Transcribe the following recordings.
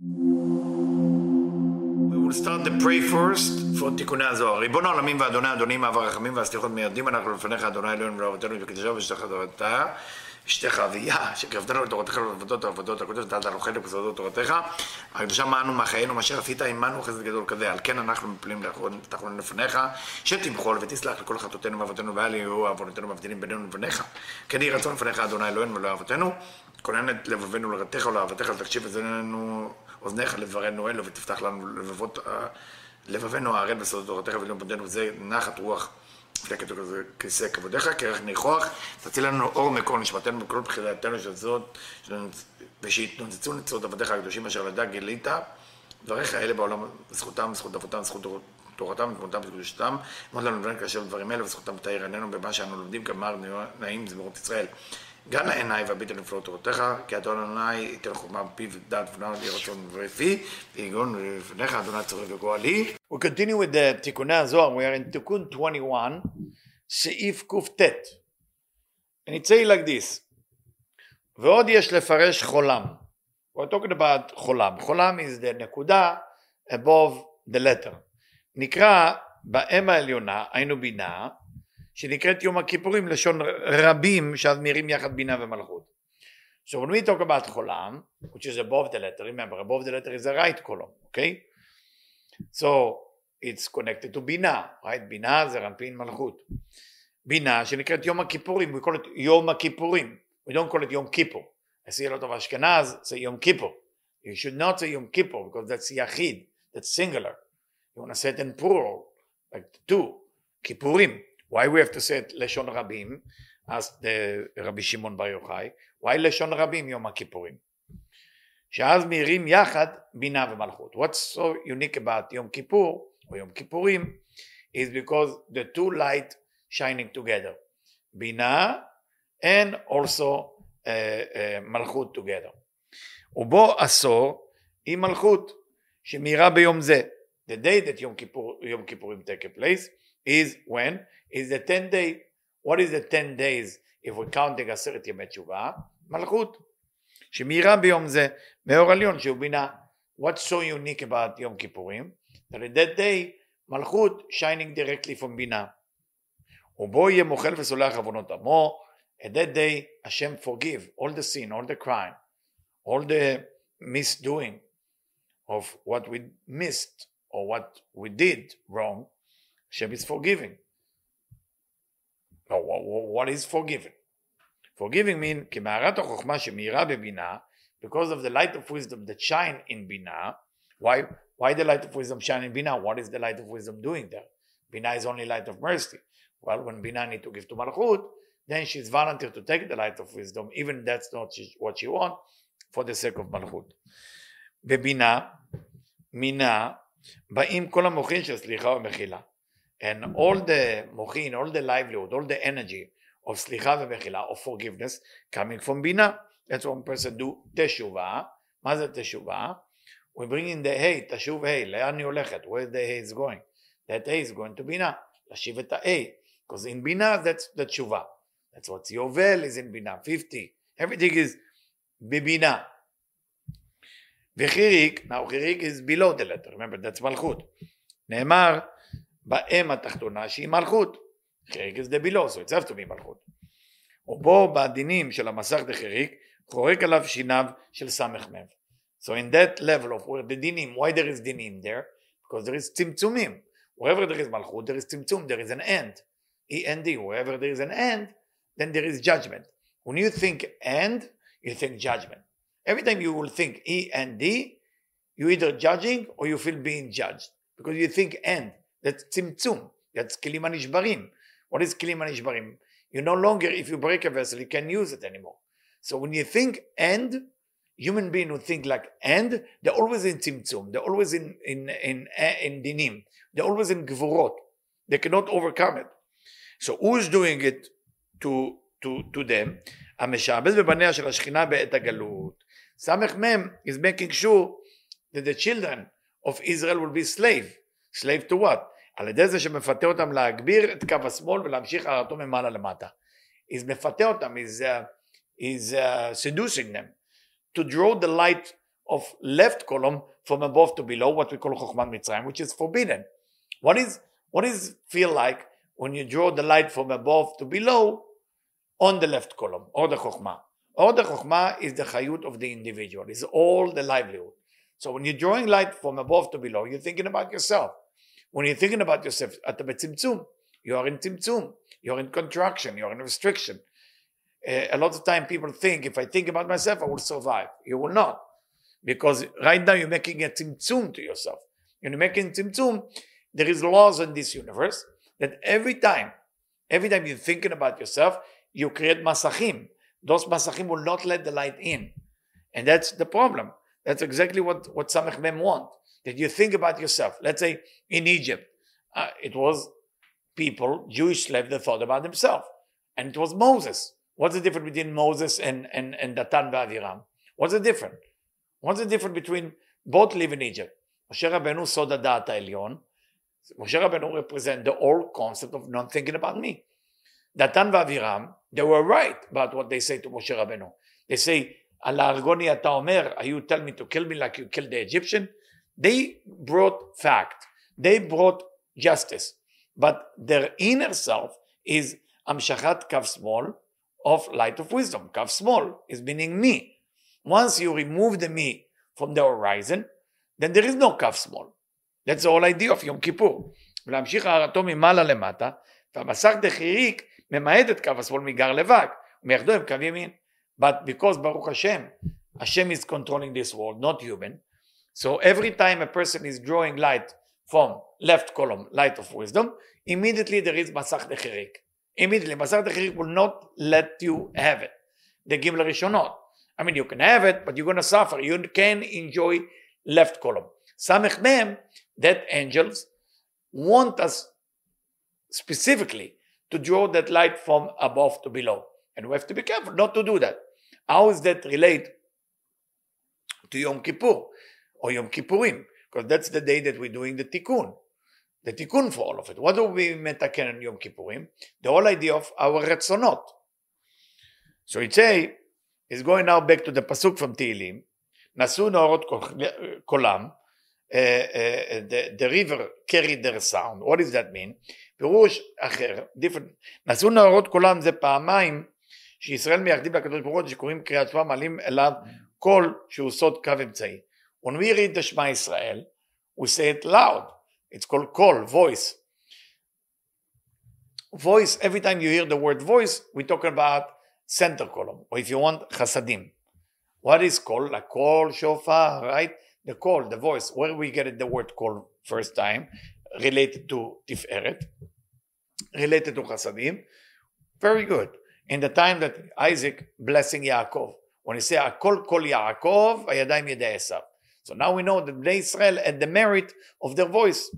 We start the pray first for תיקוני הזוהר. ריבון העולמים ואדוני אדונים אב הרחמים והסליחות מיידים אנחנו לפניך אדוני אלוהינו ולאבותינו ובקדושה ושתך תורתה אשתך אביה שקרבתנו לתורתך ולעבודות העבודות הקודש דעת אנוכנו בסודות תורתך. הקדושה מענו מחיינו מה שעשית עמנו חסד גדול כזה. על כן אנחנו מפלים תחרון לפניך שתמחול ותסלח לכל חטאותינו ואבותינו ואל יהיו עוונותינו מבדילים בינינו לבניך. כן יהי רצון לפניך אדוני אלוהינו ולאבותינו כונן את לבבינו לרתך ולאהבתך לתקשיב אזנינו אוזניך לדברנו אלו ותפתח לנו לבבות לבבינו הערל בסודות תורתך ולמודנו וזה נחת רוח. לפני כתוב כזה כיסא כבודיך, כרך ניחוח, תציל לנו אור מכל נשמתנו וכל בחילתנו של זאת, ושיתנוצצו נצרות עבדיך הקדושים אשר לדע גילית, דבריך אלה בעולם, זכותם, זכות אבותם, זכות תורתם ותמותם וקדושתם, אמרת לנו לבן כאשר דברים אלה וזכותם תאיר עינינו במה שאנו לומדים כמר נעים זמירות ישראל. גם לעיניי והביט על נפלאות תורתך, כי אדון אדוני ייתן חוכמה בפיו ודעת ונאמר לי רצון ופי, ויגון לפניך אדוני צורך וגואלי. We continue with the תיקוני הזוהר, we are in תיקון 21, סעיף קט. And it say like this, ועוד יש לפרש חולם. We're talking about חולם. חולם is the נקודה above the letter. נקרא באם העליונה, היינו בינה, שנקראת יום הכיפורים לשון רבים שאז מרים יחד בינה ומלכות. We talk about חולם, the letter, remember above the letter is the right column, okay? So it's connected to בינה, right? בינה זה רמפין מלכות. בינה שנקראת יום הכיפורים, we call it יום הכיפורים, we don't call it יום כיפור. A lot of אשכנז say יום כיפור. You should not say יום כיפור because that's יחיד, that's singular. You want to say it in plural, like two, כיפורים. Why we have to say it לשון רבים? asked רבי שמעון בר יוחאי. Why לשון רבים יום הכיפורים? שאז מרים יחד בינה ומלכות. What's so unique about יום כיפור או יום כיפורים is because the two light shining together. בינה and also uh, uh, מלכות together. ובו עשור עם מלכות שמאירה ביום זה. The day that יום, כיפור, יום כיפורים take place is when? is the 10 day, what is the 10 days if we're counting עשרת ימי תשובה? מלכות, שמאירה ביום זה מאור עליון שהוא בינה. What's so unique about יום כיפורים? That in that day מלכות shining directly from בינה. ובו יהיה מוחל וסולח עוונות עמו, at that day השם forgive all the sin, all the crime, all the misdoing of what we missed or what we did wrong, Hashem is forgiving. what is forgiving? Forgiving means כמערת החוכמה שמאירה בבינה, because of the light of wisdom that shine in בינה, why, why the light of wisdom shine in בינה? What is the light of wisdom doing there? בינה is only light of mercy. Well, when בינה need to give to Malchut, then she's volunteer to take the light of wisdom, even that's not what she want, for the sake of Malchut. בבינה, מינה, באים כל המוחין של סליחה ומחילה. And all the mochin, all the livelihood, all the energy of slicha v'mechila, of forgiveness, coming from bina. That's what one person do teshuvah. מה זה תשובה? We bring in the hey, תשוב hey, לאן היא הולכת? Where the hey is going? That hey is going to בינה, להשיב את ה-A. Because in בינה that's the תשובה. That's what יובל is in בינה, 50. Everything is בבינה. וחיריק, now חיריק is below the letter, remember that's מלכות. נאמר באם התחתונה שהיא מלכות. חיריק is the below, so it's have to be מלכות. ובו בדינים של המסך דחיריק חורק עליו שיניו של סמ"ם. So in that level of where the dinim, why there is dinim there? Because there is צמצומים. Wherever there is מלכות, there is צמצום, there is an end. E-N-D, wherever there is an end, then there is judgment. When you think end, you think judgment. Every time you will think E-N-D, you either judging or you feel being judged. Because you think end. That's צמצום. That's כלים הנשברים. What is כלים הנשברים? You no longer, if you break a vessel, you can't use it anymore. So when you think end, human being who think like end, they're always in tzimtzum, they're always in, in, in, in dinim, they're always in gvurot. They cannot overcome it. So who is doing it to, to, to them? המשעבד בבניה של השכינה בעת הגלות. סמ"ם is making sure that the children of Israel will be slave. slave to what? על ידי זה שמפתה אותם להגביר את קו השמאל ולהמשיך הערתו ממעלה למטה. is מפתה אותם, is, uh, is uh, seducing them to draw the light of left column from above to below, what we call Chokhmat Mitzrayim, which is forbidden. What is what does feel like when you draw the light from above to below on the left column, or the Chokhmah? Or the Chokhmah is the chayut of the individual, is all the livelihood. So when you're drawing light from above to below, you're thinking about yourself. When you're thinking about yourself at the betzimtzum, you are in tzimtzum, you're in contraction, you're in restriction. Uh, a lot of time people think if I think about myself, I will survive. You will not. Because right now you're making a tzimtzum to yourself. When you're making tzimtzum, there is laws in this universe that every time, every time you're thinking about yourself, you create masachim. Those masachim will not let the light in. And that's the problem. That's exactly what, what Samech Mem want that you think about yourself. Let's say in Egypt, uh, it was people, Jewish slaves, that thought about themselves. And it was Moses. What's the difference between Moses and, and, and Datan v'Aviram? What's the difference? What's the difference between both live in Egypt? Moshe Rabbeinu saw the Da'at Elyon. Moshe Rabbeinu represent the old concept of not thinking about me. Datan v'Aviram they were right about what they say to Moshe Rabbeinu. They say, על Argoni אתה are you telling me to kill me like you killed the Egyptian? They brought fact. They brought justice. But their inner self is המשכת קו שמאל of light of wisdom. קו שמאל is meaning me. Once you remove the me from the horizon, then there is no קו שמאל. That's the whole idea of יום כיפור. ולהמשיך הערתו ממעלה למטה, והמסך דחיריק ממעט את קו השמאל מגר לבק, ומייחדו עם קו ימין. But because Baruch Hashem, Hashem is controlling this world, not human. so every time a person is drawing light from left column, light of wisdom, immediately there is Masach Dechirik. Immediately, Masach Dechirik will not let you have it. The Gimel Rishonot. I mean, you can have it, but you're going to suffer. You can enjoy left column. Samech Mem, that angels want us specifically to draw that light from above to below. And we have to be careful not to do that. How is that relate to Yom Kippur or Yom Kippurim? Because that's the day that we're doing the tikkun. The tikkun for all of it. What do we metaken on Yom Kippurim? The whole idea of our retzonot. So it say, is going now back to the pasuk from Tehillim, Nasu Naorot Kolam, uh, uh, the, the river carried their sound. What does that mean? פירוש אחר, different. נשאו נאורות קולם זה פעמיים שישראל מייחדים לקדוש ברוך הוא שקוראים קריאת שמע מעלים אליו קול שהוא סוד קו אמצעי. When we read the Shema Israel, we say it loud. It's called call, voice. Voice, every time you hear the word voice, we talk about center column, or if you want, chasadim. What is call? Like call, shofar, right? The call, the voice. Where we get the word call first time? Related to tiferet, related to chasadim. Very good in the time that Isaac blessing Yaakov. When he say Akol Kol Yaakov, Ayadayim Esav. So now we know that Bnei Israel had the merit of their voice.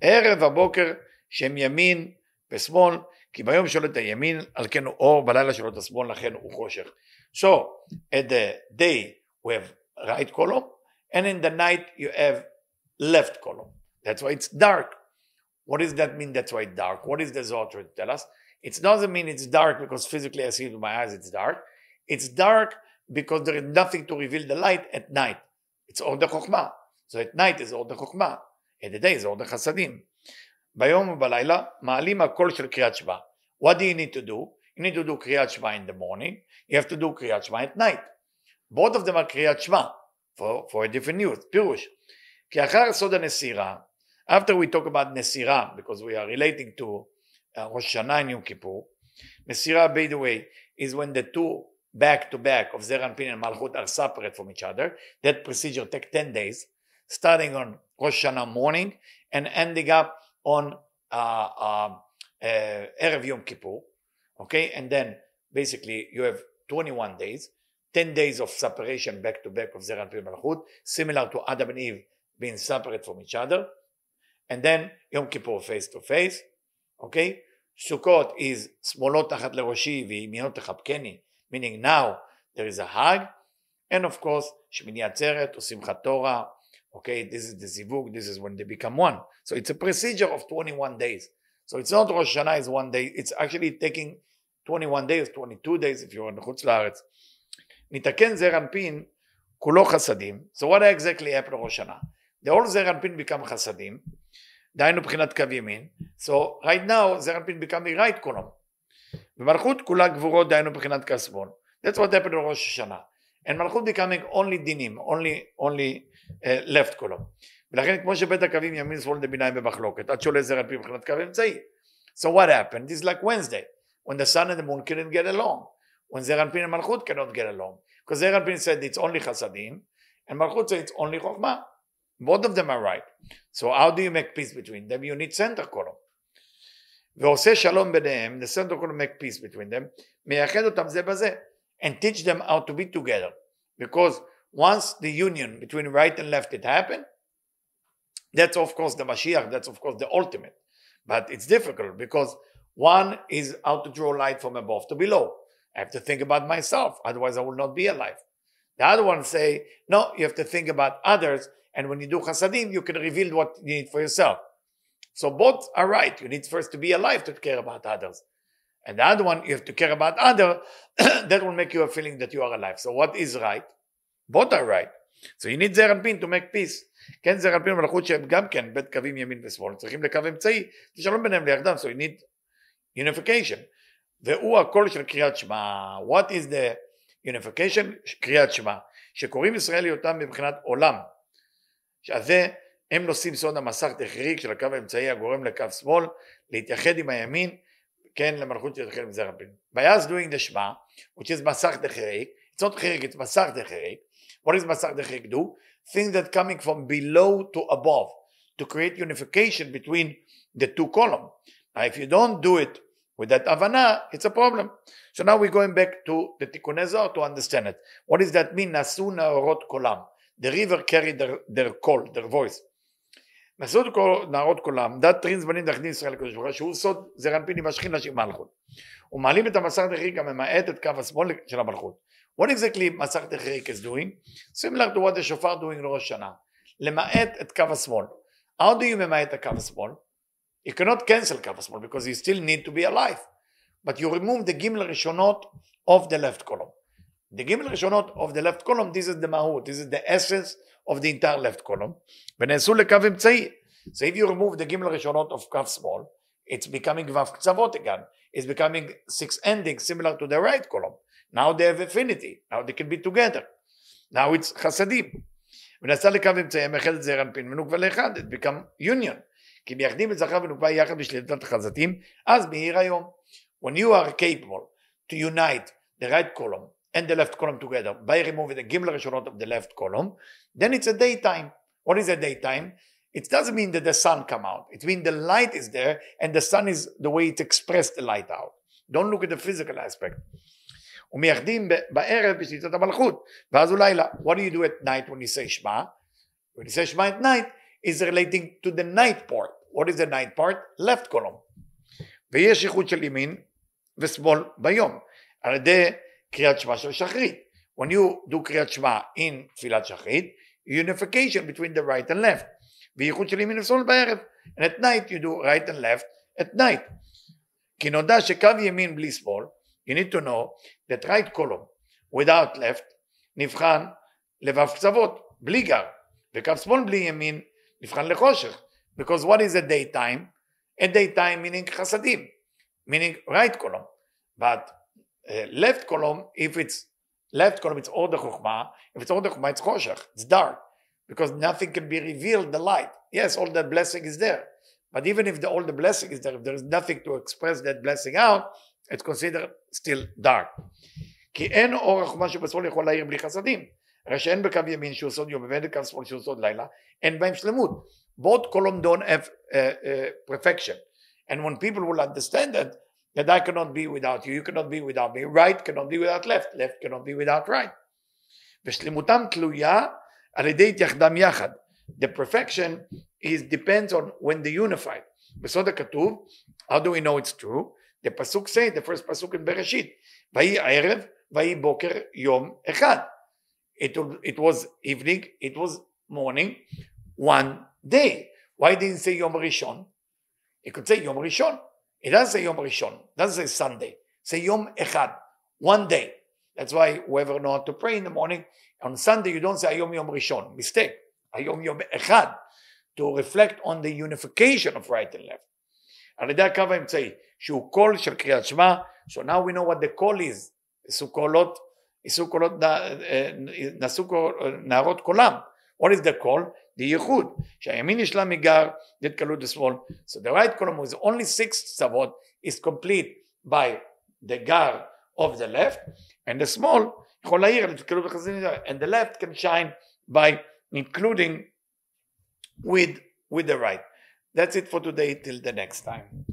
ערב הבוקר שהם ימין ושמאל, כי ביום שולט הימין, על כן הוא אור, בלילה שולט השמאל, לכן הוא חושך. So, at the day we have right column, and in the night you have left column. That's why it's dark. What does that mean? That's why it's dark. What is the Zohar trying to tell us? It doesn't mean it's dark because physically I see it with my eyes, it's dark. It's dark because there is nothing to reveal the light at night. It's all the chokhmah. So at night is all the chokhmah. At the day is all the chasadim. ביום ובלילה מעלים הקול של קריאת שמע. What do you need to do? You need to do קריאת שמע in the morning. You have to do קריאת שמע at night. Both of them are קריאת שמע for, for a different use. פירוש. כי אחר סוד הנסירה, after we talk about נסירה, because we are relating to uh, Rosh Hashanah and Yom Kippur. Mesirah, by the way, is when the two back to back of Zeranpin and Malchut are separate from each other. That procedure takes 10 days, starting on Rosh Hashanah morning and ending up on uh, uh, uh, Erev Yom Kippur. Okay, and then basically you have 21 days, 10 days of separation back to back of Zeranpin and Malchut, similar to Adam and Eve being separate from each other. And then Yom Kippur face to face. Okay, Sukkot is Smolot Tachat Leroshi V'Yimiyot Techapkeni meaning now there is a hug, and of course שמיני עצרת או שמחת תורה, okay, this is the זיווג, this is when they become one. So it's a procedure of 21 days. So it's not Rosh Hashanah is one day, it's actually taking 21 days, 22 days if you're in חוץ לארץ. נתקן זר אנפין כולו חסדים. So what exactly happened ראש השנה? The whole זר אנפין become חסדים, דהיינו מבחינת קו ימין. So right now זר אנפין become the right column. ומלכות כולה גבורות דהיינו מבחינת קו שמאל. That's what happened בראש השנה. And מלכות becoming only דינים, only, only uh, left column. ולכן כמו שבית הקווים ימין שמאל דביניים במחלוקת, עד שעולה זר אנפין מבחינת קו אמצעי. So what happened? This is like Wednesday, when the sun and the moon couldn't get along. When זר אנפין and מלכות cannot get along. Because זר אנפין said it's only חסדים, and מלכות said it's only חוכמה. Both of them are right. So how do you make peace between them? You need center column. ועושה שלום ביניהם, the center column make peace between them, מייחד אותם זה בזה, and teach them how to be together. Because once the union between right and left it happened, that's of course the Mashiach, that's of course the ultimate. But it's difficult because one is how to draw light from above to below. I have to think about myself, otherwise I will not be alive. The other one say, no, you have to think about others, and when you do chasadim, you can reveal what you need for yourself. So both are right. You need first to be alive to care about others. And the other one, you have to care about other, that will make you a feeling that you are alive. So what is right? Both are right. So you need זר אנפין to make peace. כן, זר אנפין ומלכות שהם גם כן בית קווים ימין ושמאל, צריכים לקו אמצעי, תשלום ביניהם ליחדם, so you need unification. והוא הקול של קריאת שמע. What is the unification? קריאת שמע. שקוראים ישראל היותם מבחינת עולם. שזה הם נושאים סוד המסך תחריג של הקו האמצעי הגורם לקו שמאל להתייחד עם הימין, כן, למלכות שתתחיל עם זר הפין. ביאז doing the שמע, which is מסך תחריג, it's not תחריג, it's מסך תחריג. What does מסך תחריג do? Things that coming from below to above, to create unification between the two columns. Now if you don't do it with that avana, it's a problem. So now we're going back to the Tikkun to understand it. What does that mean? Nasu naorot kolam. The river carried their, their call, their voice. נשאו נערות קולם, דת טרין זמנים דחדים ישראל לקדוש ברוך הוא, שהוא סוד זרע אנפין עם השכין להשיב מלכות. ומעלים את המסך דחיק הממעט את קו השמאל של המלכות. What exactly מסך דחיק is doing? Similar to what the shofar doing לראש שנה. למעט את קו השמאל. How do you ממעט את הקו השמאל? You cannot cancel קו השמאל because you still need to be alive. But you remove the גימל הראשונות of the left column. The גימל הראשונות of the left column, this is the מהות, this is the essence of the entire left column, ונעשו לקו אמצעי. So if you remove the גימל הראשונות of קו שמאל, it's becoming ו' קצוות again. It's becoming six endings similar to the right column. Now they have affinity. Now they can be together. Now it's חסדים. ונעשה לקו אמצעי המאחד את זעיר אנפין ונוקבה לאחד, it become union. כי מייחדים את זכר ונוקבה יחד בשליטת החזתים, אז מאיר היום. When you are capable to unite the right column and the left column together by removing the Gimel Rishonot of the left column, then it's a daytime. What is a daytime? It doesn't mean that the sun come out. It means the light is there and the sun is the way it expressed the light out. Don't look at the physical aspect. What do you do at night when you say Shema? When you say Shema at night, is relating to the night part. What is the night part? left column. ויש איחוד של ימין ושמאל ביום. על ידי קריאת שמע של שחרית. When you do קריאת שמע in תפילת שחרית, unification between the right and left. וייחוד של ימין ושמאל בערב. And at night you do right and left at night. כי נודע שקו ימין בלי שמאל, you need to know that right column without left נבחן לבב קצוות, בלי גר. וקו שמאל בלי ימין נבחן לחושך. Because what is a daytime? A daytime meaning חסדים, meaning right column. But uh, left column, if it's left column, it's all the chokmah. If it's all the chokmah, it's choshech. It's dark because nothing can be revealed. The light. Yes, all the blessing is there, but even if the, all the blessing is there, if there is nothing to express that blessing out, it's considered still dark. כי אין אור החוכמה שבשמאל יכול להאיר בלי חסדים. הרי שאין בקו ימין שהוא סוד יום ואין בקו שמאל שהוא סוד לילה, אין בהם שלמות. Both column don't have uh, uh, perfection. And when people will understand that, that I cannot be without you, you cannot be without me, right cannot be without left, left cannot be without right. ושלמותם תלויה על ידי התייחדם יחד. The perfection is depends on when they unified. בסוד הכתוב, how do we know it's true? The pasuk say, the first pasuk in בראשית, ויהי ערב, ויהי בוקר יום אחד. It, it was evening, it was morning, one day. Why didn't it say Yom Rishon? It could say Yom Rishon. It doesn't say Yom Rishon. It doesn't say Sunday. Say Yom Echad. One day. That's why whoever know how to pray in the morning, on Sunday you don't say Ayom Yom Rishon, mistake. Ayom Yom Echad, to reflect on the unification of right and left. על ידי הקו האמצעי, שהוא קול של קריאת שמע, so now we know what the call is, עשו קולות, עשו קולות, נעשו נערות קולם, What is the call? The Yehud. Shayamin Yishlam that Yet Kalut the small. So the right column with only six sabot is complete by the Gar of the left, and the small, and the left can shine by including with, with the right. That's it for today till the next time.